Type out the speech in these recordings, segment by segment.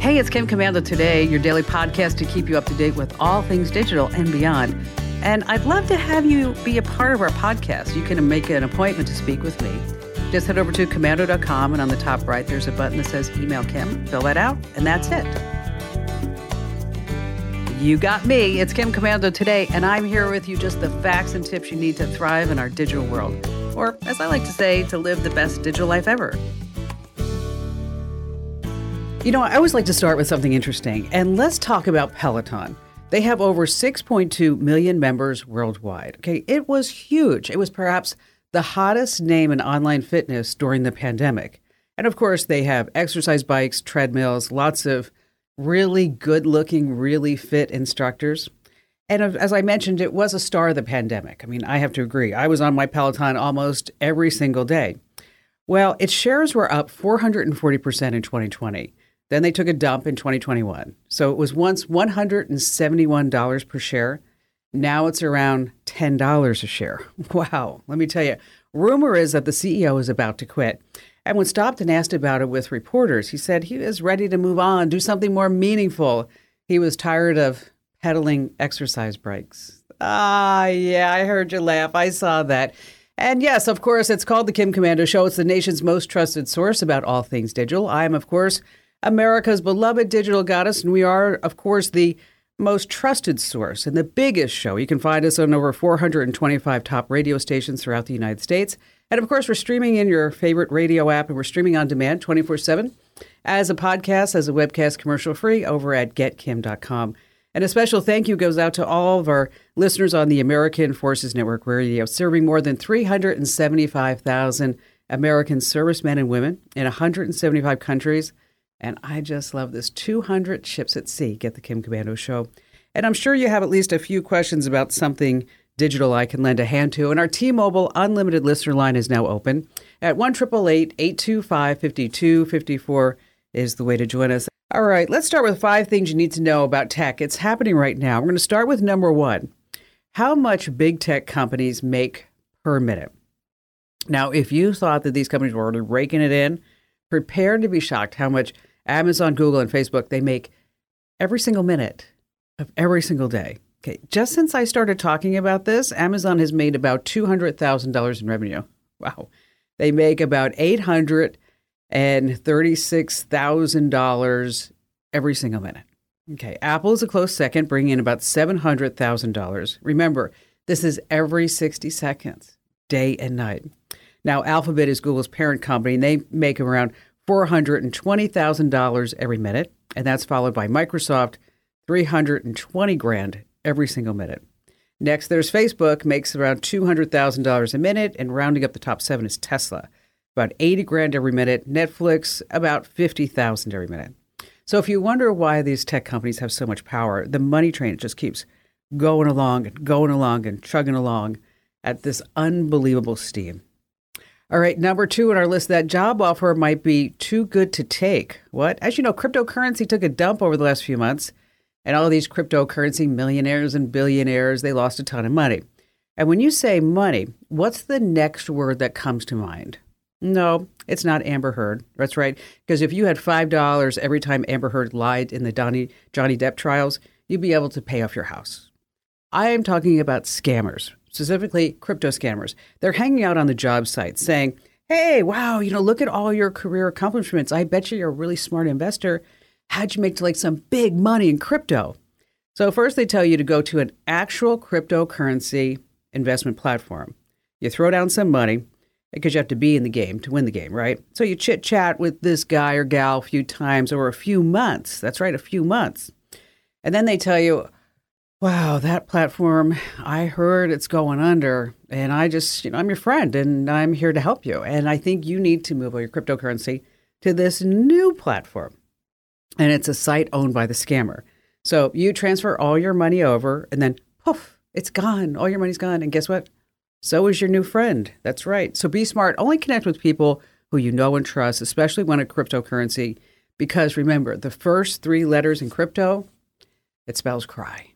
Hey, it's Kim Komando today, your daily podcast to keep you up to date with all things digital and beyond. And I'd love to have you be a part of our podcast. You can make an appointment to speak with me. Just head over to komando.com, and on the top right, there's a button that says Email Kim. Fill that out, and that's it. You got me. It's Kim Komando today, and I'm here with you just the facts and tips you need to thrive in our digital world. Or, as I like to say, to live the best digital life ever. You know, I always like to start with something interesting, and let's talk about Peloton. They have over 6.2 million members worldwide. Okay, it was huge. It was perhaps the hottest name in online fitness during the pandemic. And of course, they have exercise bikes, treadmills, lots of really good looking, really fit instructors. And as I mentioned, it was a star of the pandemic. I mean, I have to agree. I was on my Peloton almost every single day. Well, its shares were up 440% in 2020. Then they took a dump in 2021. So it was once $171 per share. Now it's around $10 a share. Wow. Let me tell you, rumor is that the CEO is about to quit. And when stopped and asked about it with reporters, he said he is ready to move on, do something more meaningful. He was tired of pedaling exercise bikes. Ah, yeah, I heard you laugh. I saw that. And yes, of course, it's called the Kim Komando Show. It's the nation's most trusted source about all things digital. I am, of course, America's beloved digital goddess, and we are, of course, the most trusted source and the biggest show. You can find us on over 425 top radio stations throughout the United States. And of course, we're streaming in your favorite radio app and we're streaming on demand 24 7 as a podcast, as a webcast, commercial free over at getkim.com. And a special thank you goes out to all of our listeners on the American Forces Network Radio, serving more than 375,000 American servicemen and women in 175 countries. And I just love this 200 ships at sea. Get the Kim Komando show. And I'm sure you have at least a few questions about something digital I can lend a hand to. And our T Mobile unlimited listener line is now open at 1 825 5254 is the way to join us. All right, let's start with five things you need to know about tech. It's happening right now. We're going to start with number one how much big tech companies make per minute. Now, if you thought that these companies were already raking it in, prepare to be shocked how much Amazon, Google, and Facebook, they make every single minute of every single day. Okay, just since I started talking about this, Amazon has made about $200,000 in revenue. Wow. They make about $836,000 every single minute. Okay, Apple is a close second, bringing in about $700,000. Remember, this is every 60 seconds, day and night. Now, Alphabet is Google's parent company, and they make around $420,000 every minute, and that's followed by Microsoft, 320 grand every single minute. Next, there's Facebook, makes around $200,000 a minute, and rounding up the top seven is Tesla, about 80 grand every minute. Netflix, about 50,000 every minute. So if you wonder why these tech companies have so much power, the money train just keeps going along and going along and chugging along at this unbelievable steam. All right, number two on our list, that job offer might be too good to take. What? As you know, cryptocurrency took a dump over the last few months, and all these cryptocurrency millionaires and billionaires, they lost a ton of money. And when you say money, what's the next word that comes to mind? No, it's not Amber Heard. That's right. Because if you had $5 every time Amber Heard lied in the Donnie, Johnny Depp trials, you'd be able to pay off your house. I am talking about scammers specifically crypto scammers. They're hanging out on the job site saying, Hey, wow, you know, look at all your career accomplishments. I bet you you're a really smart investor. How'd you make like some big money in crypto? So, first, they tell you to go to an actual cryptocurrency investment platform. You throw down some money because you have to be in the game to win the game, right? So, you chit chat with this guy or gal a few times over a few months. That's right, a few months. And then they tell you, Wow, that platform, I heard it's going under. And I just, you know, I'm your friend and I'm here to help you. And I think you need to move all your cryptocurrency to this new platform. And it's a site owned by the scammer. So you transfer all your money over and then poof, it's gone. All your money's gone. And guess what? So is your new friend. That's right. So be smart. Only connect with people who you know and trust, especially when a cryptocurrency, because remember, the first three letters in crypto, it spells cry.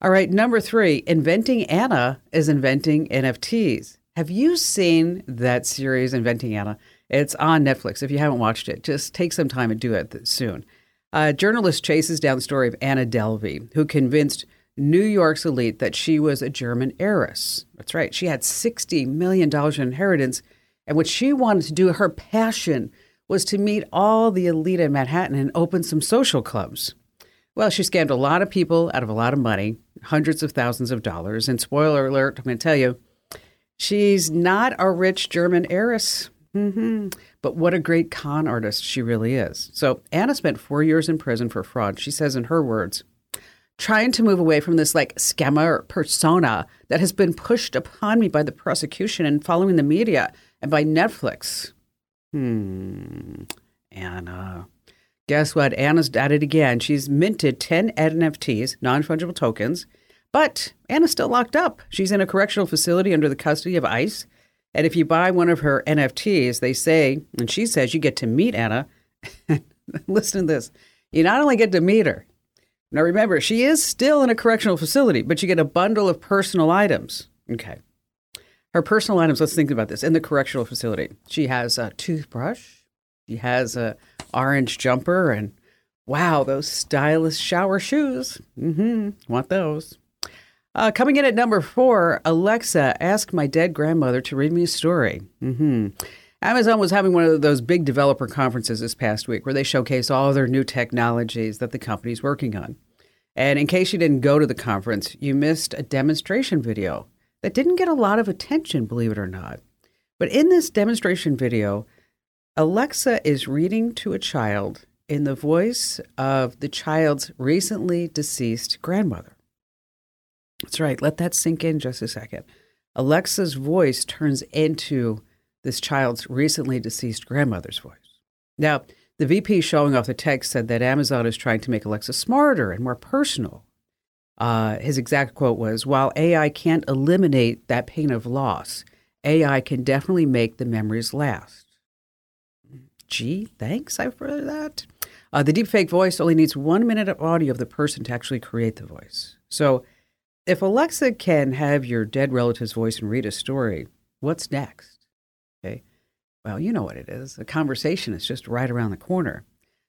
All right, number three, Inventing Anna is inventing NFTs. Have you seen that series, Inventing Anna? It's on Netflix. If you haven't watched it, just take some time and do it soon. A journalist chases down the story of Anna Delvey, who convinced New York's elite that she was a German heiress. That's right. She had $60 million in inheritance. And what she wanted to do, her passion, was to meet all the elite in Manhattan and open some social clubs. Well, she scammed a lot of people out of a lot of money, hundreds of thousands of dollars. And spoiler alert, I'm going to tell you, she's not a rich German heiress. Mm-hmm. But what a great con artist she really is. So Anna spent four years in prison for fraud. She says in her words, trying to move away from this like scammer persona that has been pushed upon me by the prosecution and following the media and by Netflix. Hmm. Anna. Guess what? Anna's at it again. She's minted 10 NFTs, non fungible tokens, but Anna's still locked up. She's in a correctional facility under the custody of ICE. And if you buy one of her NFTs, they say, and she says, you get to meet Anna. Listen to this. You not only get to meet her, now remember, she is still in a correctional facility, but you get a bundle of personal items. Okay. Her personal items, let's think about this. In the correctional facility, she has a toothbrush, she has a orange jumper, and wow, those stylish shower shoes. Mm-hmm. Want those. Uh, coming in at number four, Alexa asked my dead grandmother to read me a story. Mm-hmm. Amazon was having one of those big developer conferences this past week where they showcase all their new technologies that the company's working on. And in case you didn't go to the conference, you missed a demonstration video that didn't get a lot of attention, believe it or not. But in this demonstration video, Alexa is reading to a child in the voice of the child's recently deceased grandmother. That's right. Let that sink in just a second. Alexa's voice turns into this child's recently deceased grandmother's voice. Now, the VP showing off the text said that Amazon is trying to make Alexa smarter and more personal. Uh, his exact quote was While AI can't eliminate that pain of loss, AI can definitely make the memories last. Gee, thanks, I've heard that. Uh, the deepfake voice only needs one minute of audio of the person to actually create the voice. So, if Alexa can have your dead relative's voice and read a story, what's next? Okay. Well, you know what it is. A conversation is just right around the corner.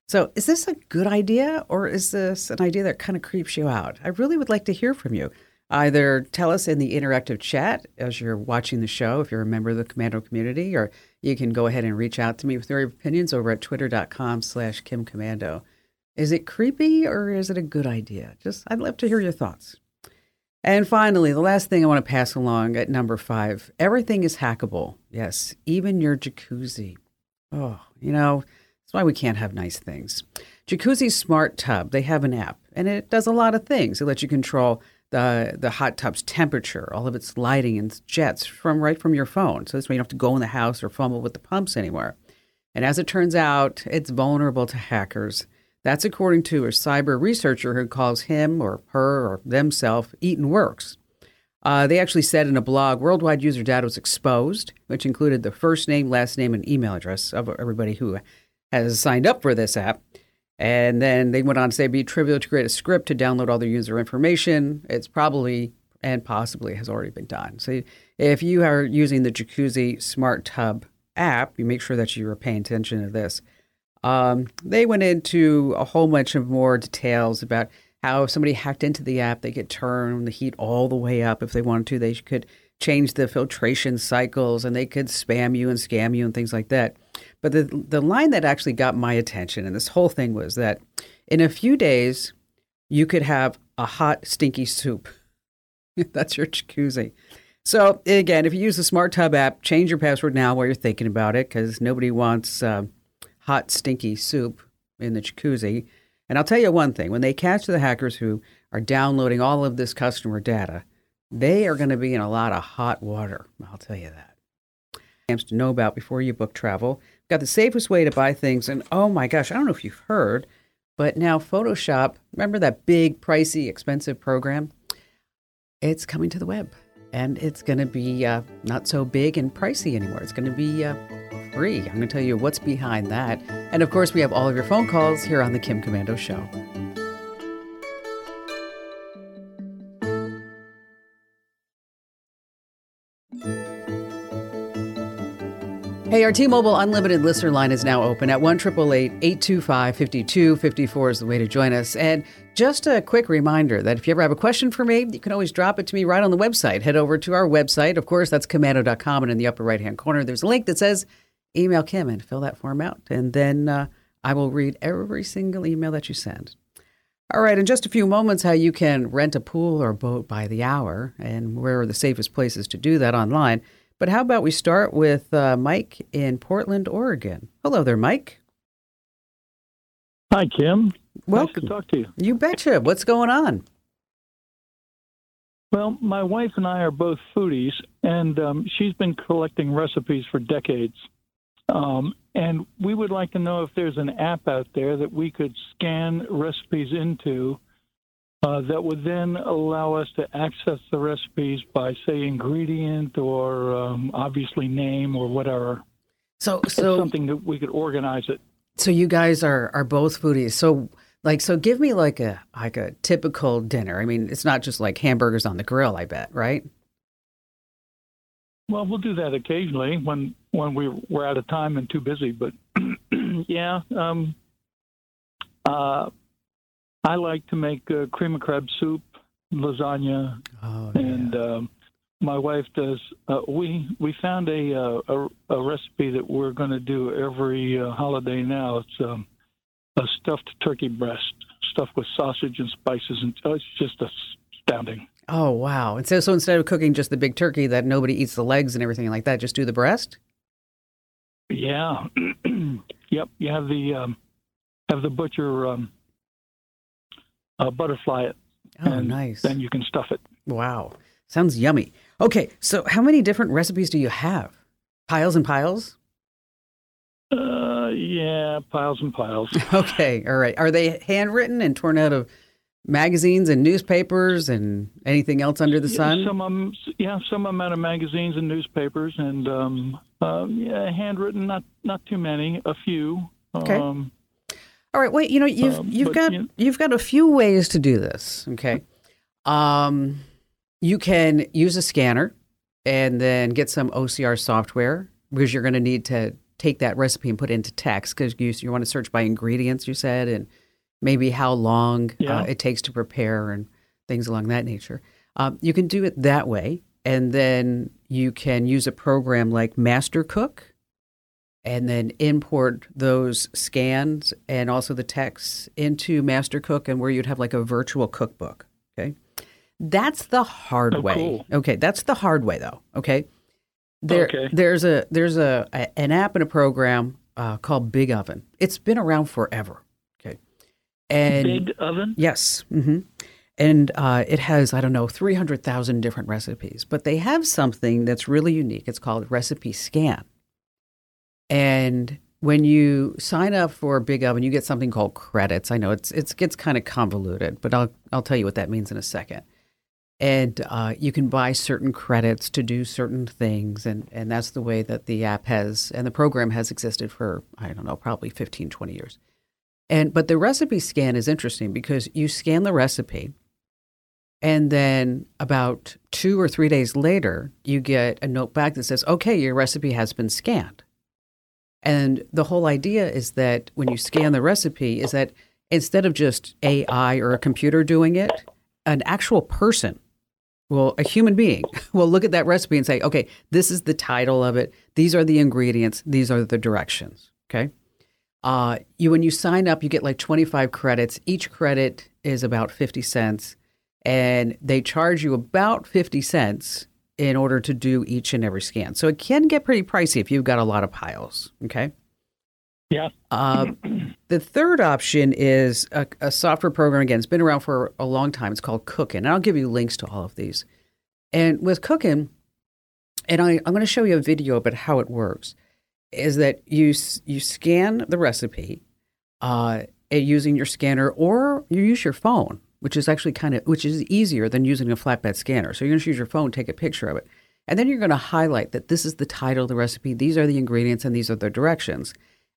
So, is this a good idea or is this an idea that kind of creeps you out? I really would like to hear from you. Either tell us in the interactive chat as you're watching the show, if you're a member of the Komando community, or you can go ahead and reach out to me with your opinions over at twitter.com slash kimkomando. Is it creepy or is it a good idea? Just, I'd love to hear your thoughts. And finally, the last thing I want to pass along at number five everything is hackable. Yes, even your jacuzzi. Oh, you know, that's why we can't have nice things. Jacuzzi Smart Tub, they have an app and it does a lot of things. It lets you control the, the hot tub's temperature, all of its lighting and jets from right from your phone. So this way you don't have to go in the house or fumble with the pumps anymore. And as it turns out, it's vulnerable to hackers. That's according to a cyber researcher who calls him or her or themselves Eaton Works. Uh, they actually said in a blog worldwide user data was exposed, which included the first name, last name, and email address of everybody who has signed up for this app. And then they went on to say it'd be trivial to create a script to download all their user information. It's probably and possibly has already been done. So if you are using the Jacuzzi Smart Tub app, you make sure that you are paying attention to this. Um, they went into a whole bunch of more details about how if somebody hacked into the app, they could turn the heat all the way up if they wanted to. They could change the filtration cycles and they could spam you and scam you and things like that. But the the line that actually got my attention and this whole thing was that in a few days you could have a hot stinky soup. That's your jacuzzi. So again, if you use the Smart Tub app, change your password now while you're thinking about it because nobody wants. Uh, hot, stinky soup in the jacuzzi. And I'll tell you one thing when they catch the hackers who are downloading all of this customer data, they are going to be in a lot of hot water. I'll tell you that. To know about before you book travel. Got the safest way to buy things. And oh my gosh, I don't know if you've heard, but now Photoshop, remember that big, pricey, expensive program? It's coming to the web and it's going to be uh, not so big and pricey anymore. It's going to be uh, free. I'm going to tell you what's behind that. And of course, we have all of your phone calls here on The Kim Komando Show. Hey, our T-Mobile Unlimited listener line is now open at 1 825 5254 is the way to join us. And just a quick reminder that if you ever have a question for me, you can always drop it to me right on the website. Head over to our website. Of course, that's komando.com. And in the upper right hand corner, there's a link that says email Kim and fill that form out. And then uh, I will read every single email that you send. All right, in just a few moments, how you can rent a pool or boat by the hour and where are the safest places to do that online. But how about we start with uh, Mike in Portland, Oregon? Hello there, Mike. Hi, Kim. Welcome. Nice to talk to you. You betcha. What's going on? Well, my wife and I are both foodies, and um, she's been collecting recipes for decades. Um, and we would like to know if there's an app out there that we could scan recipes into uh, that would then allow us to access the recipes by, say, ingredient or um, obviously name or whatever. So, so it's something that we could organize it. So you guys are are both foodies. So, like, so give me like a like a typical dinner. I mean, it's not just like hamburgers on the grill. I bet, right? Well, we'll do that occasionally when when we we're out of time and too busy. But yeah, um, uh, I like to make uh, cream of crab soup, lasagna, oh, and um, my wife does. Uh, we we found a, uh, a a recipe that we're going to do every uh, holiday now. It's um, a stuffed turkey breast stuffed with sausage and spices, and oh, it's just astounding. Oh wow! And so, so instead of cooking just the big turkey that nobody eats the legs and everything like that, just do the breast. Yeah. yep. You have the um, have the butcher um, uh, butterfly it. Oh, nice. Then you can stuff it. Wow, sounds yummy. Okay, so how many different recipes do you have? Piles and piles. Uh, yeah, piles and piles. Okay, all right. Are they handwritten and torn out of magazines and newspapers and anything else under the Yeah, sun? Some them, yeah, some out of magazines and newspapers, and um, uh, yeah, handwritten. Not not too many. A few. Okay. Um, All right, wait. You know, you've Um, you've got you know- you've got a few ways to do this. Okay, um, you can use a scanner and then get some OCR software because you're going to need to take that recipe and put it into text because you you want to search by ingredients. You said and maybe how long Yeah. uh, it takes to prepare and things along that nature. Um, you can do it that way, and then you can use a program like Master Cook and then import those scans and also the texts into Master Cook and where you'd have like a virtual cookbook. Okay. That's the hard Oh, way. cool. Okay. That's the hard way though. Okay. There, Okay. There's a there's a, a an app and a program uh, called Big Oven. It's been around forever. Okay. And big oven. Yes. Mm-hmm. And uh, it has, I don't know, 300,000 different recipes, but they have something that's really unique. It's called Recipe Scan. And when you sign up for Big Oven, you get something called credits. I know it's it gets kind of convoluted, but I'll I'll tell you what that means in a second. And uh, you can buy certain credits to do certain things, and, and that's the way that the app has and the program has existed for I don't know, probably 15, 20 years. And but the recipe scan is interesting because you scan the recipe and then about 2 or 3 days later you get a note back that says okay your recipe has been scanned. And the whole idea is that when you scan the recipe is that instead of just AI or a computer doing it, an actual person well, a human being will look at that recipe and say, okay, this is the title of it. These are the ingredients. These are the directions. Okay. Uh, you when you sign up, you get like 25 credits. Each credit is about 50 cents, and they charge you about 50 cents in order to do each and every scan. So it can get pretty pricey if you've got a lot of piles. Okay. Yeah. Uh, the third option is a, a software program. Again, it's been around for a long time. It's called Cook'n, and I'll give you links to all of these. And with Cook'n, and I, I'm going to show you a video about how it works. Is that you you scan the recipe uh, eh, using your scanner, or you use your phone, which is actually kind of which is easier than using a flatbed scanner. So you're going to use your phone, take a picture of it, and then you're going to highlight that this is the title of the recipe, these are the ingredients, and these are the directions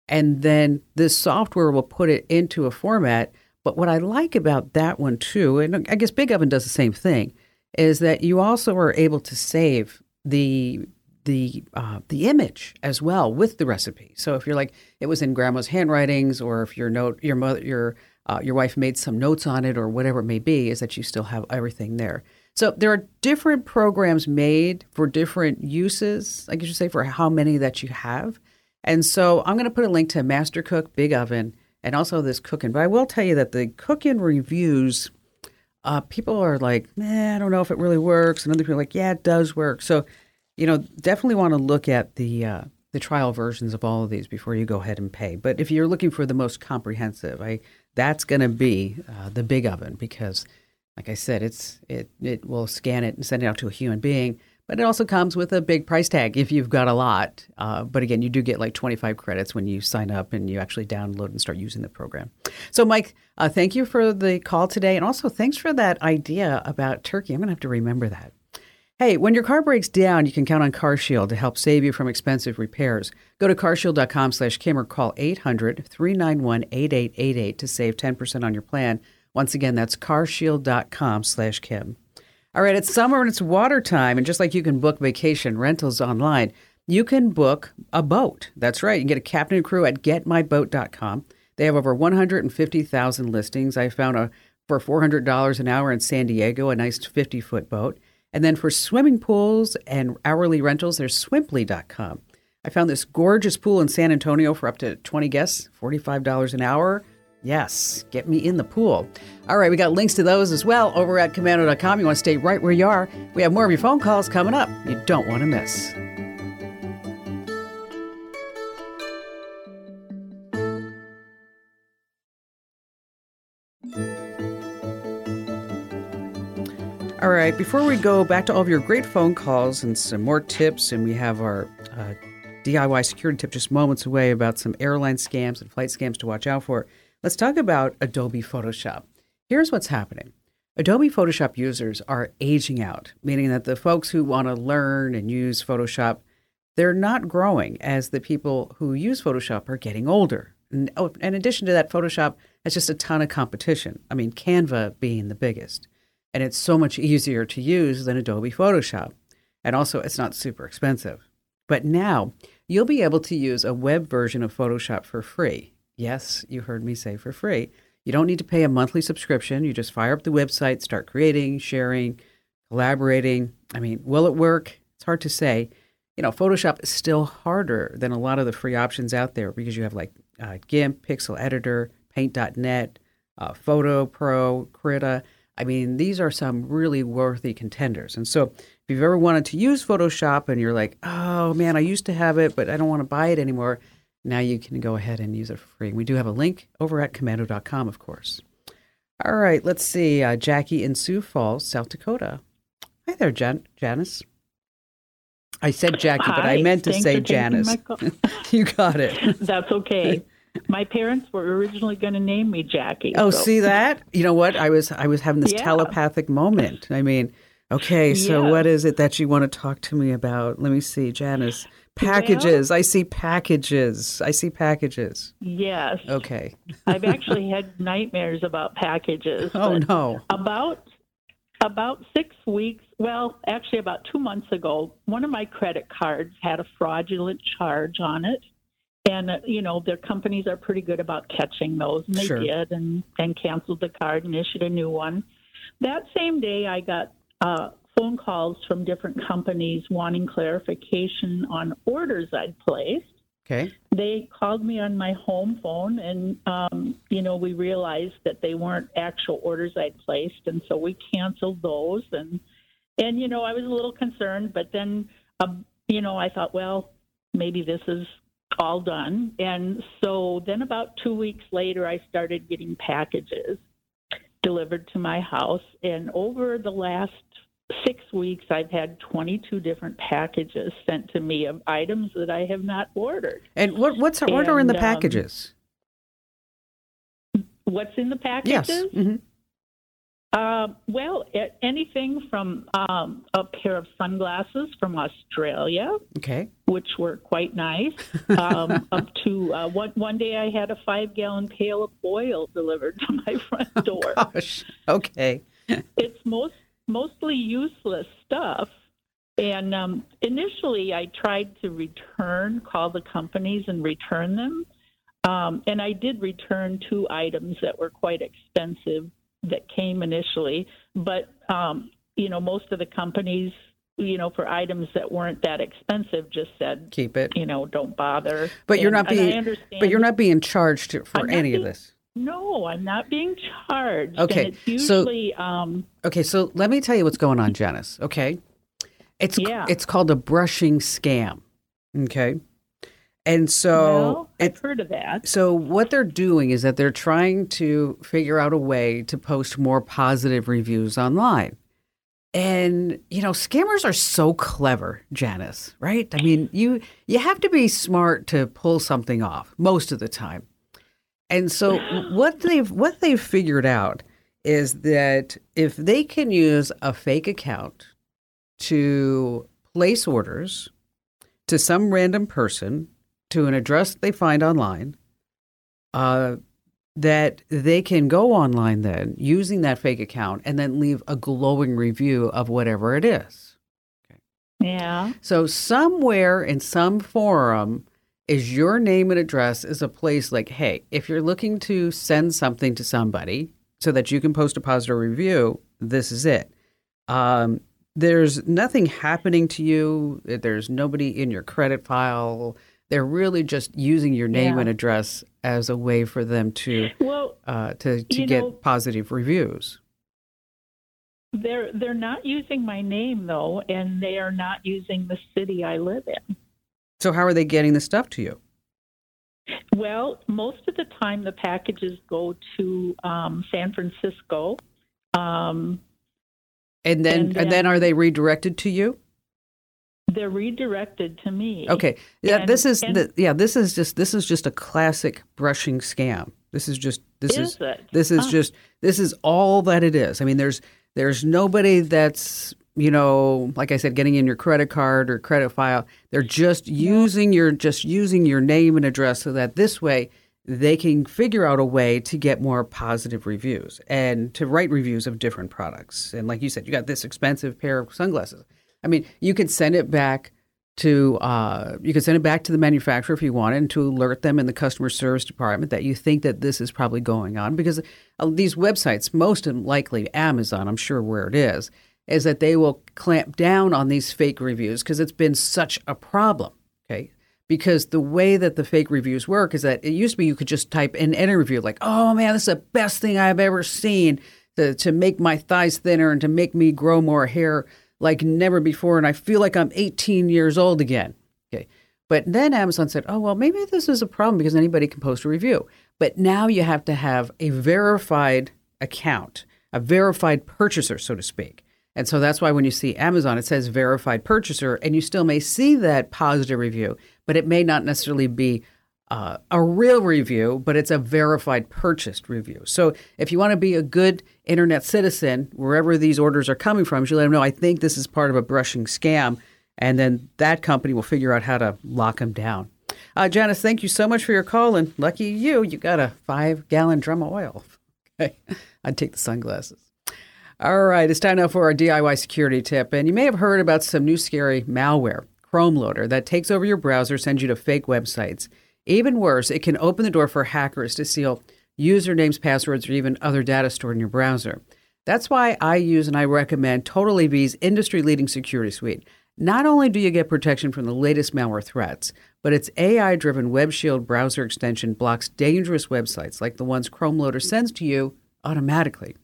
and then this software will put it into a format. But what I like about that one too, and I guess Big Oven does the same thing, is that you also are able to save the the uh, the image as well with the recipe. So if you're like it was in grandma's handwritings, or if your note your mother your uh, your wife made some notes on it, or whatever it may be, is that you still have everything there. So there are different programs made for different uses. I guess you say for how many that you have. And so I'm going to put a link to Master Cook Big Oven and also this cooking. But I will tell you that the cooking reviews, uh, people are like, eh, I don't know if it really works, and other people are like, yeah, it does work. So, you know, definitely want to look at the uh, the trial versions of all of these before you go ahead and pay. But if you're looking for the most comprehensive, I that's going to be uh, the Big Oven because, like I said, it's it it will scan it and send it out to a human being but it also comes with a big price tag if you've got a lot. Uh, but again, you do get like 25 credits when you sign up and you actually download and start using the program. So, Mike, uh, thank you for the call today. And also, thanks for that idea about turkey. I'm going to have to remember that. Hey, when your car breaks down, you can count on CarShield to help save you from expensive repairs. Go to carshield.com slash Kim or call 800-391-8888 to save 10% on your plan. Once again, that's carshield.com slash Kim. All right, it's summer and it's water time. And just like you can book vacation rentals online, you can book a boat. That's right. You can get a captain and crew at getmyboat.com. They have over 150,000 listings. I found a for $400 an hour in San Diego, a nice 50 foot boat. And then for swimming pools and hourly rentals, there's swimply.com. I found this gorgeous pool in San Antonio for up to 20 guests, $45 an hour. Yes, get me in the pool. All right, we got links to those as well over at komando.com. You want to stay right where you are. We have more of your phone calls coming up. You don't want to miss. All right, before we go back to all of your great phone calls and some more tips, and we have our uh, DIY security tip just moments away about some airline scams and flight scams to watch out for. Let's talk about Adobe Photoshop. Here's what's happening Adobe Photoshop users are aging out, meaning that the folks who want to learn and use Photoshop, they're not growing as the people who use Photoshop are getting older. And oh, in addition to that, Photoshop has just a ton of competition. I mean, Canva being the biggest. And it's so much easier to use than Adobe Photoshop. And also, it's not super expensive. But now you'll be able to use a web version of Photoshop for free. Yes, you heard me say for free. You don't need to pay a monthly subscription. You just fire up the website, start creating, sharing, collaborating. I mean, will it work? It's hard to say. You know, Photoshop is still harder than a lot of the free options out there because you have like uh, GIMP, Pixlr Editor, Paint.net, uh, Photo Pro, Krita. I mean, these are some really worthy contenders. And so, if you've ever wanted to use Photoshop and you're like, oh man, I used to have it, but I don't want to buy it anymore, now you can go ahead and use it for free. We do have a link over at komando.com, of course. All right, let's see. Uh, Jackie in Sioux Falls, South Dakota. Hi there, Jan- Janice. I said Jackie, Hi, but I meant to say Janice. you got it. That's okay. My parents were originally going to name me Jackie. Oh, so- see that? You know what? I was I was having this Yeah. telepathic moment. I mean, okay, so Yeah. what is it that you want to talk to me about? Let me see, Janice. Packages. I see packages. I see packages. Yes. Okay. I've actually had nightmares about packages. Oh no. About about six weeks, well, actually about two months ago, one of my credit cards had a fraudulent charge on it. And, uh, you know, their companies are pretty good about catching those. And they Sure. did and, and canceled the card and issued a new one. That same day, I got uh, phone calls from different companies wanting clarification on orders I'd placed Okay. they called me on my home phone and um, you know we realized that they weren't actual orders i'd placed and so we canceled those and and you know i was a little concerned but then um, you know i thought well maybe this is all done and so then about two weeks later i started getting packages delivered to my house and over the last six weeks i've had 22 different packages sent to me of items that i have not ordered And what what's what are in the And, um, packages? What's in the packages? yes. packages? Uh, well, anything from um, a pair of sunglasses from Australia, Okay. which were quite nice, um, up to uh, one, one day I had a five gallon pail of oil delivered to my front door. Gosh. Okay. it's most mostly useless stuff. And um, initially, I tried to return, call the companies and return them. Um, and I did return two items that were quite expensive that came initially. But, um, you know, most of the companies, you know, for items that weren't that expensive just said, keep it. You know, don't bother. But you're not being, but you're not being charged for any being, of this. No, I'm not being charged. Okay, and it's usually, so um, okay, so let me tell you what's going on, Janice. Okay, it's yeah. it's called a brushing scam. Okay, and so well, I've heard of that. So what they're doing is that they're trying to figure out a way to post more positive reviews online. And you know, scammers are so clever, Janice, right? I mean, you you have to be smart to pull something off most of the time. And so what they've what they've figured out is that if they can use a fake account to place orders to some random person to an address they find online, uh, that they can go online then using that fake account and then leave a glowing review of whatever it is. Okay. Yeah. So somewhere in some forum is your name and address is a place like, hey, if you're looking to send something to somebody so that you can post a positive review, this is it. Um, there's nothing happening to you. There's nobody in your credit file. They're really just using your name Yeah. and address as a way for them to Well, uh, to to get know- positive reviews. they're they're not using my name though, and they are not using the city I live in. So how are they getting the stuff to you? Well, most of the time the packages go to um, San Francisco. Um, And then And and, then then- are they redirected to you? They're redirected to me. Okay. Yeah, And- this is and- the, yeah, this is just this is just a classic brushing scam. This is just this Is is, this is Oh. just this is all that it is. I mean, there's there's nobody that's you know, like I said, getting in your credit card or credit file. They're just using your just using your name and address so that this way they can figure out a way to get more positive reviews and to write reviews of different products. And like you said, you got this expensive pair of sunglasses. I mean, you could send it back to uh, you could send it back to the manufacturer if you wanted and to alert them in the customer service department that you think that this is probably going on because uh, these websites, most likely Amazon, I'm sure where it is, is that they will clamp down on these fake reviews because it's been such a problem. Okay. Because the way that the fake reviews work is that it used to be you could just type in any review like, oh man, this is the best thing I've ever seen to, to make my thighs thinner and to make me grow more hair like never before. And I feel like I'm 18 years old again. Okay. But then Amazon said, oh, well, maybe this is a problem because anybody can post a review. But now you have to have a verified account, a verified purchaser, so to speak. And so that's why when you see Amazon, it says verified purchaser, and you still may see that positive review, but it may not necessarily be uh, a real review, but it's a verified purchased review. So if you want to be a good internet citizen, wherever these orders are coming from, you should let them know, I think this is part of a brushing scam. And then that company will figure out how to lock them down. Uh, Janice, thank you so much for your call. And lucky you, you got a five gallon drum of oil. Okay. I'd take the sunglasses. All right, it's time now for our DIY security tip. And you may have heard about some new scary malware, Chrome Loader, that takes over your browser, sends you to fake websites. Even worse, it can open the door for hackers to steal usernames, passwords, or even other data stored in your browser. That's why I use and I recommend Total AV's industry leading security suite. Not only do you get protection from the latest malware threats, but its AI driven Web Shield browser extension blocks dangerous websites like the ones Chrome Loader sends to you automatically.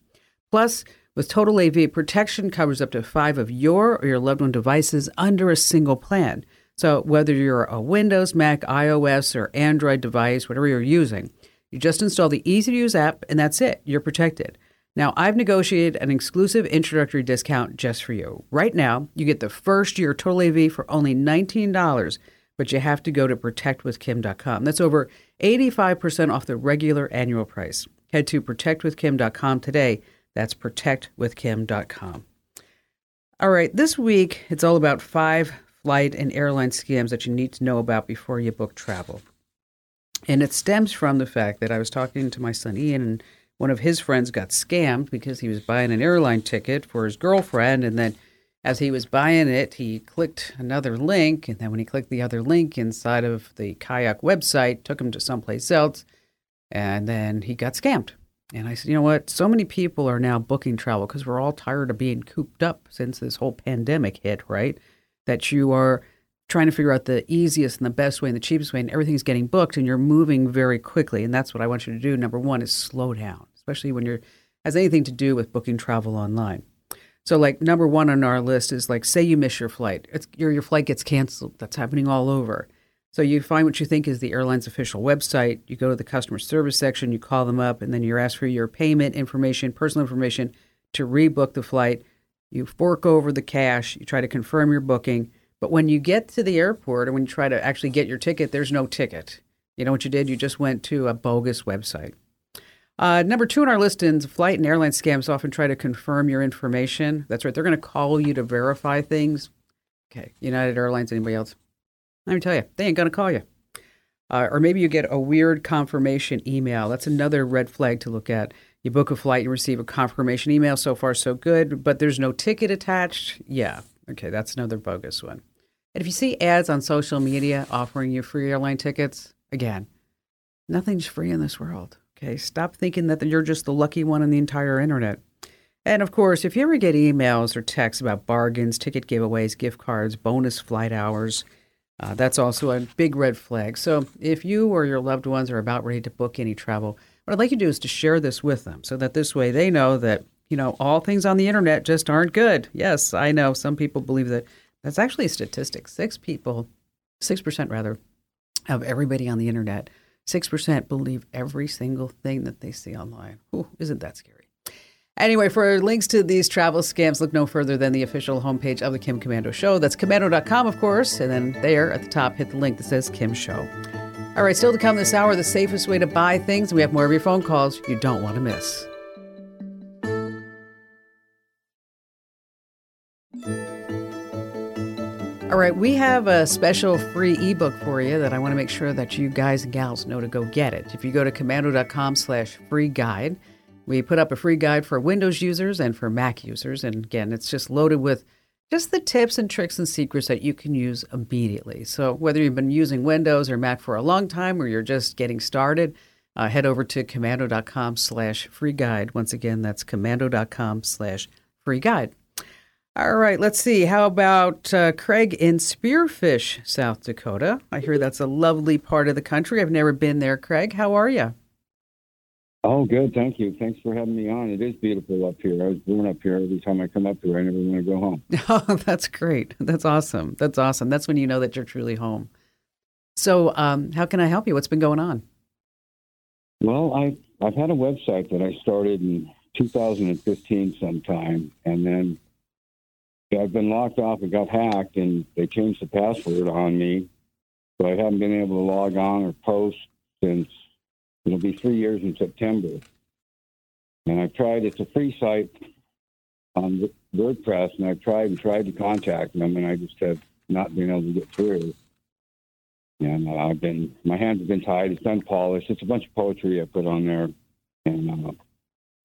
Plus, with Total AV, protection covers up to five of your or your loved one devices under a single plan. So, whether you're a Windows, Mac, iOS, or Android device, whatever you're using, you just install the easy to use app and that's it. You're protected. Now, I've negotiated an exclusive introductory discount just for you. Right now, you get the first year Total AV for only $19, but you have to go to protectwithkim.com. That's over 85% off the regular annual price. Head to protectwithkim.com today. That's protectwithkim.com. All right, this week it's all about five flight and airline scams that you need to know about before you book travel. And it stems from the fact that I was talking to my son Ian, and one of his friends got scammed because he was buying an airline ticket for his girlfriend, and then As he was buying it, he clicked another link, and then when he clicked the other link inside of the kayak website, took him to someplace else, and then he got scammed. And I said, you know what? So many people are now booking travel because we're all tired of being cooped up since this whole pandemic hit, right? That you are trying to figure out the easiest and the best way and the cheapest way, and everything's getting booked, and you're moving very quickly. And that's what I want you to do. Number one is slow down, especially when you're has anything to do with booking travel online. So, like number one on our list is like, say you miss your flight, it's, your your flight gets canceled. That's happening all over. So you find what you think is the airline's official website. You go to the customer service section, you call them up, and then you're asked for your payment information, personal information to rebook the flight. You fork over the cash. You try to confirm your booking but when you get to the airport and when you try to actually get your ticket, there's no ticket. You know what you did? You just went to a bogus website. Uh, number two on our list is flight and airline scams often try to confirm your information. That's right. They're going to call you to verify things. Okay. United Airlines, anybody else? Let me tell you, they ain't going to call you. Uh, or maybe you get a weird confirmation email. That's another red flag to look at. You book a flight, you receive a confirmation email. So far, so good, but there's no ticket attached. Yeah. Okay. That's another bogus one. And if you see ads on social media offering you free airline tickets, again, nothing's free in this world. Okay, stop thinking that you're just the lucky one on the entire internet. And of course, if you ever get emails or texts about bargains, ticket giveaways, gift cards, bonus flight hours, uh, that's also a big red flag. So if you or your loved ones are about ready to book any travel, what I'd like you to do is to share this with them so that this way they know that, you know, all things on the internet just aren't good. Yes, I know some people believe that that's actually a statistic. Six people, 6% rather, of everybody on the internet, 6% believe every single thing that they see online. Ooh, isn't that scary? Anyway, for links to these travel scams, look no further than the official homepage of the Kim Komando Show. That's komando.com, of course. And then there at the top, hit the link that says Kim Show. All right, still to come this hour, the safest way to buy things. We have more of your phone calls you don't want to miss. All right, we have a special free ebook for you that I want to make sure that you guys and gals know to go get it. If you go to komando.com slash free guide, we put up a free guide for Windows users and for Mac users. And again, it's just loaded with just the tips and tricks and secrets that you can use immediately. So whether you've been using Windows or Mac for a long time or you're just getting started, uh, head over to komando.com slash free guide. Once again, that's komando.com slash free guide. All right, let's see. How about uh, Craig in Spearfish, South Dakota? I hear that's a lovely part of the country. I've never been there, Craig. How are you? Oh, good. Thank you. Thanks for having me on. It is beautiful up here. I was born up here. Every time I come up here, I never want to go home. Oh, that's great. That's awesome. That's awesome. That's when you know that you're truly home. So, um, how can I help you? What's been going on? Well, I I've had a website that I started in 2015 sometime, and then I've been locked off. It got hacked, and they changed the password on me. So I haven't been able to log on or post since it'll be three years in September. And I've tried. It's a free site on WordPress, and I've tried and tried to contact them, and I just have not been able to get through. And uh, I've been my hands have been tied. It's unpolished. It's a bunch of poetry I put on there, and uh,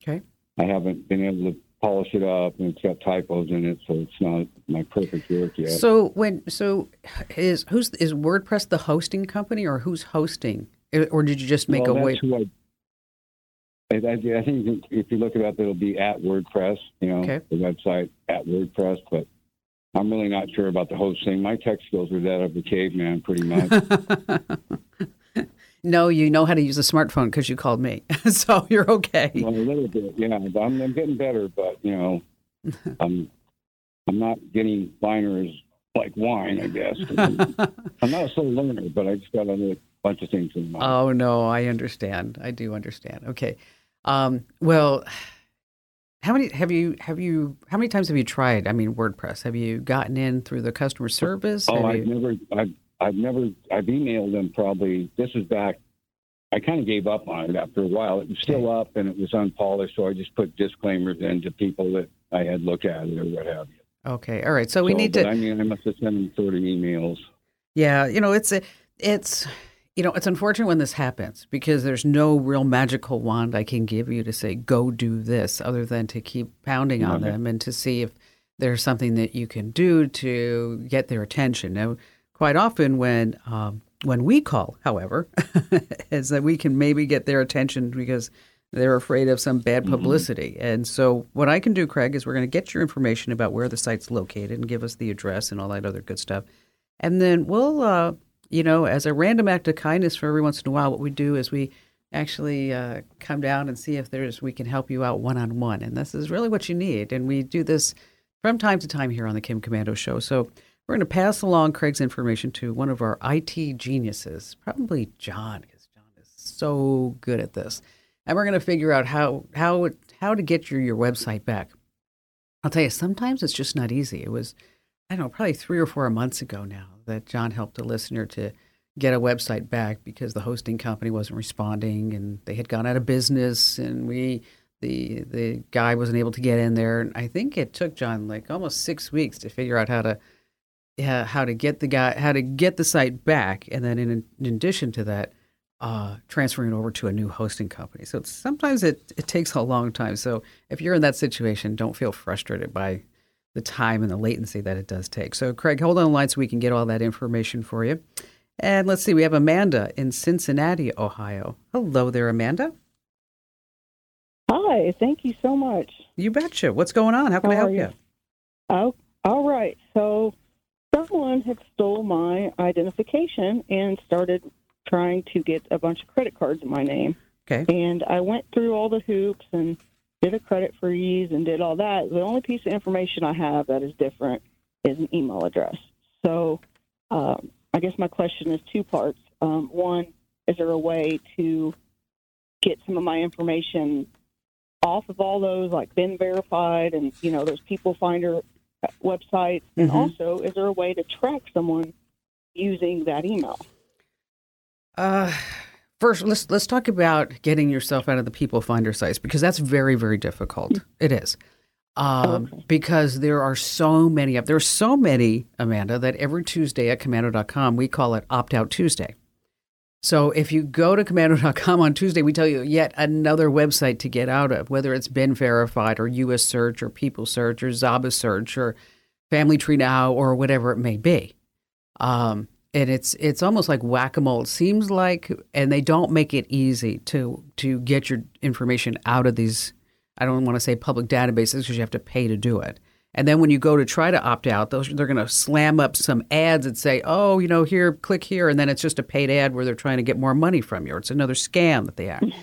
okay. I haven't been able to polish it up, and it's got typos in it, so it's not my perfect work yet. So when so is who's is WordPress the hosting company, or who's hosting, or did you just make well, a way? I, I, I, think if you look it up, it'll be at WordPress. You know, okay. the website at WordPress, but. I'm really not sure about the hosting. My tech skills are that of a caveman, pretty much. No, you know how to use a smartphone because you called me, so you're okay. Well, a little bit, yeah. I'm, I'm getting better, but you know, I'm I'm not getting finers like wine, I guess. I'm, not a slow learner, but I just got a bunch of things in mind. Oh no, I understand. I do understand. Okay. Um, well, how many have you have you how many times have you tried? I mean, WordPress. Have you gotten in through the customer service? Oh, have I've you... never. I've I've never, I've emailed them probably, this is back, I kind of gave up on it after a while. It was still up and it was unpolished, so I just put disclaimers in to people that I had looked at it or what have you. Okay, all right. So we so, need to. I mean, I must have sent them 30 emails. Yeah, you know, it's a, it's, you know, it's unfortunate when this happens because there's no real magical wand I can give you to say go do this, other than to keep pounding on them and to see if there's something that you can do to get their attention. Now, quite often when um, when we call, however, is that we can maybe get their attention because they're afraid of some bad mm-hmm. publicity. Mm-hmm. And so, what I can do, Craig, is we're going to get your information about where the site's located and give us the address and all that other good stuff. And then we'll, uh, you know, as a random act of kindness for every once in a while, what we do is we actually uh, come down and see if there's we can help you out one on one. And this is really what you need. And we do this from time to time here on the Kim Komando Show. So we're going to pass along Craig's information to one of our IT geniuses, probably John, because John is so good at this. And we're going to figure out how how how to get your your website back. I'll tell you, sometimes it's just not easy. It was, I don't know, probably three or four months ago now that John helped a listener to get a website back because the hosting company wasn't responding and they had gone out of business and we the the guy wasn't able to get in there and I think it took John like almost 6 weeks to figure out how to yeah, how to get the guy how to get the site back and then in, in addition to that uh, transferring it over to a new hosting company. So sometimes it, it takes a long time. So if you're in that situation, don't feel frustrated by the time and the latency that it does take. So Craig, hold on the line so we can get all that information for you. And let's see, we have Amanda in Cincinnati, Ohio. Hello there, Amanda. Hi, thank you so much. You betcha. What's going on? How can How I help you? you? Oh, all right. So someone had stole my identification and started trying to get a bunch of credit cards in my name. Okay. And I went through all the hoops and did a credit freeze and did all that. The only piece of information I have that is different is an email address. So um, I guess my question is two parts. Um, one, is there a way to get some of my information off of all those, like BeenVerified and, you know, those people finder websites? Mm-hmm. And also, is there a way to track someone using that email? Uh, first, let's let's talk about getting yourself out of the people finder sites because that's very very difficult. It is um, okay. because there are so many of there are so many Amanda that every Tuesday at komando.com we call it opt out Tuesday. So if you go to komando.com on Tuesday, we tell you yet another website to get out of, whether it's BeenVerified or US Search or People Search or ZabaSearch or Family Tree Now or whatever it may be. Um, and it's it's almost like whack-a-mole. It seems like, and they don't make it easy to to get your information out of these I don't want to say public databases because you have to pay to do it. And then when you go to try to opt out, those they're going to slam up some ads and say, "Oh, you know, here, click here," and then it's just a paid ad where they're trying to get more money from you. Or it's another scam that they act.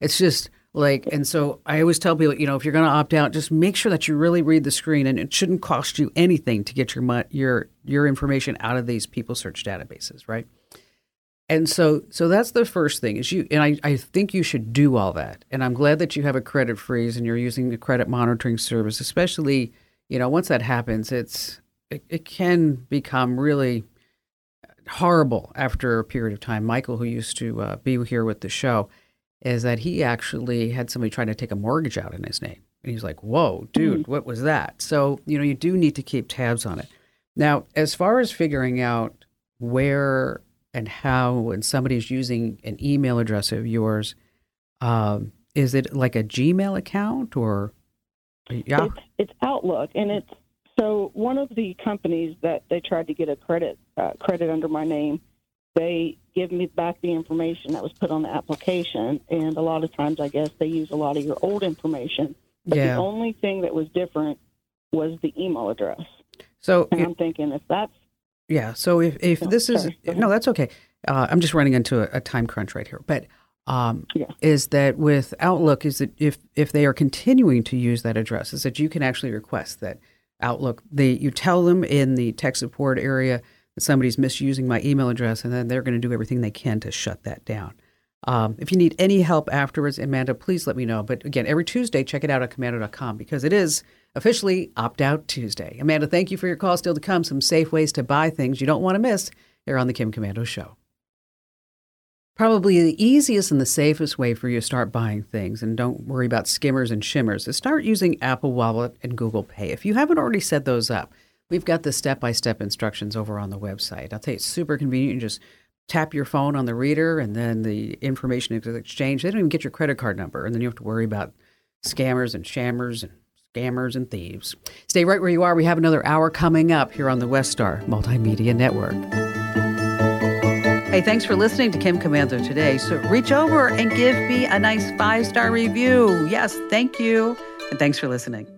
It's just like, and so I always tell people, you know, if you're going to opt out, just make sure that you really read the screen, and it shouldn't cost you anything to get your your your information out of these people search databases, right? And so, so that's the first thing is you, and I, I think you should do all that. And I'm glad that you have a credit freeze and you're using the credit monitoring service, especially, you know, once that happens, it's, it, it can become really horrible after a period of time. Michael, who used to uh, be here with the show, is that he actually had somebody trying to take a mortgage out in his name. And he's like, whoa, dude, mm-hmm. what was that? So, you know, you do need to keep tabs on it. Now, as far as figuring out where and how when somebody's using an email address of yours, um, is it like a Gmail account or yeah? It's, it's, Outlook, and it's so one of the companies that they tried to get a credit uh, credit under my name. They give me back the information that was put on the application, and a lot of times, I guess they use a lot of your old information. But yeah. the only thing that was different was the email address. So and it, I'm thinking if that's yeah. So if, if this sorry, is no, that's okay. Uh, I'm just running into a, a, time crunch right here, but um, yeah. is that with Outlook is that if if they are continuing to use that address, is that you can actually request that Outlook. They you tell them in the tech support area somebody's misusing my email address, and then they're going to do everything they can to shut that down. Um, if you need any help afterwards, Amanda, please let me know. But again, every Tuesday, check it out at komando.com because it is officially Opt Out Tuesday. Amanda, thank you for your call. Still to come, some safe ways to buy things you don't want to miss here on the Kim Komando Show. Probably the easiest and the safest way for you to start buying things and don't worry about skimmers and shimmers is start using Apple Wallet and Google Pay. If you haven't already set those up, we've got the step by step instructions over on the website. I'll tell you, it's super convenient. You just tap your phone on the reader and then the information is exchanged. They don't even get your credit card number, and then you have to worry about scammers and shammers and scammers and thieves. Stay right where you are. We have another hour coming up here on the West Star Multimedia Network. Hey, thanks for listening to Kim Komando today. So reach over and give me a nice five star review. Yes, thank you. And thanks for listening.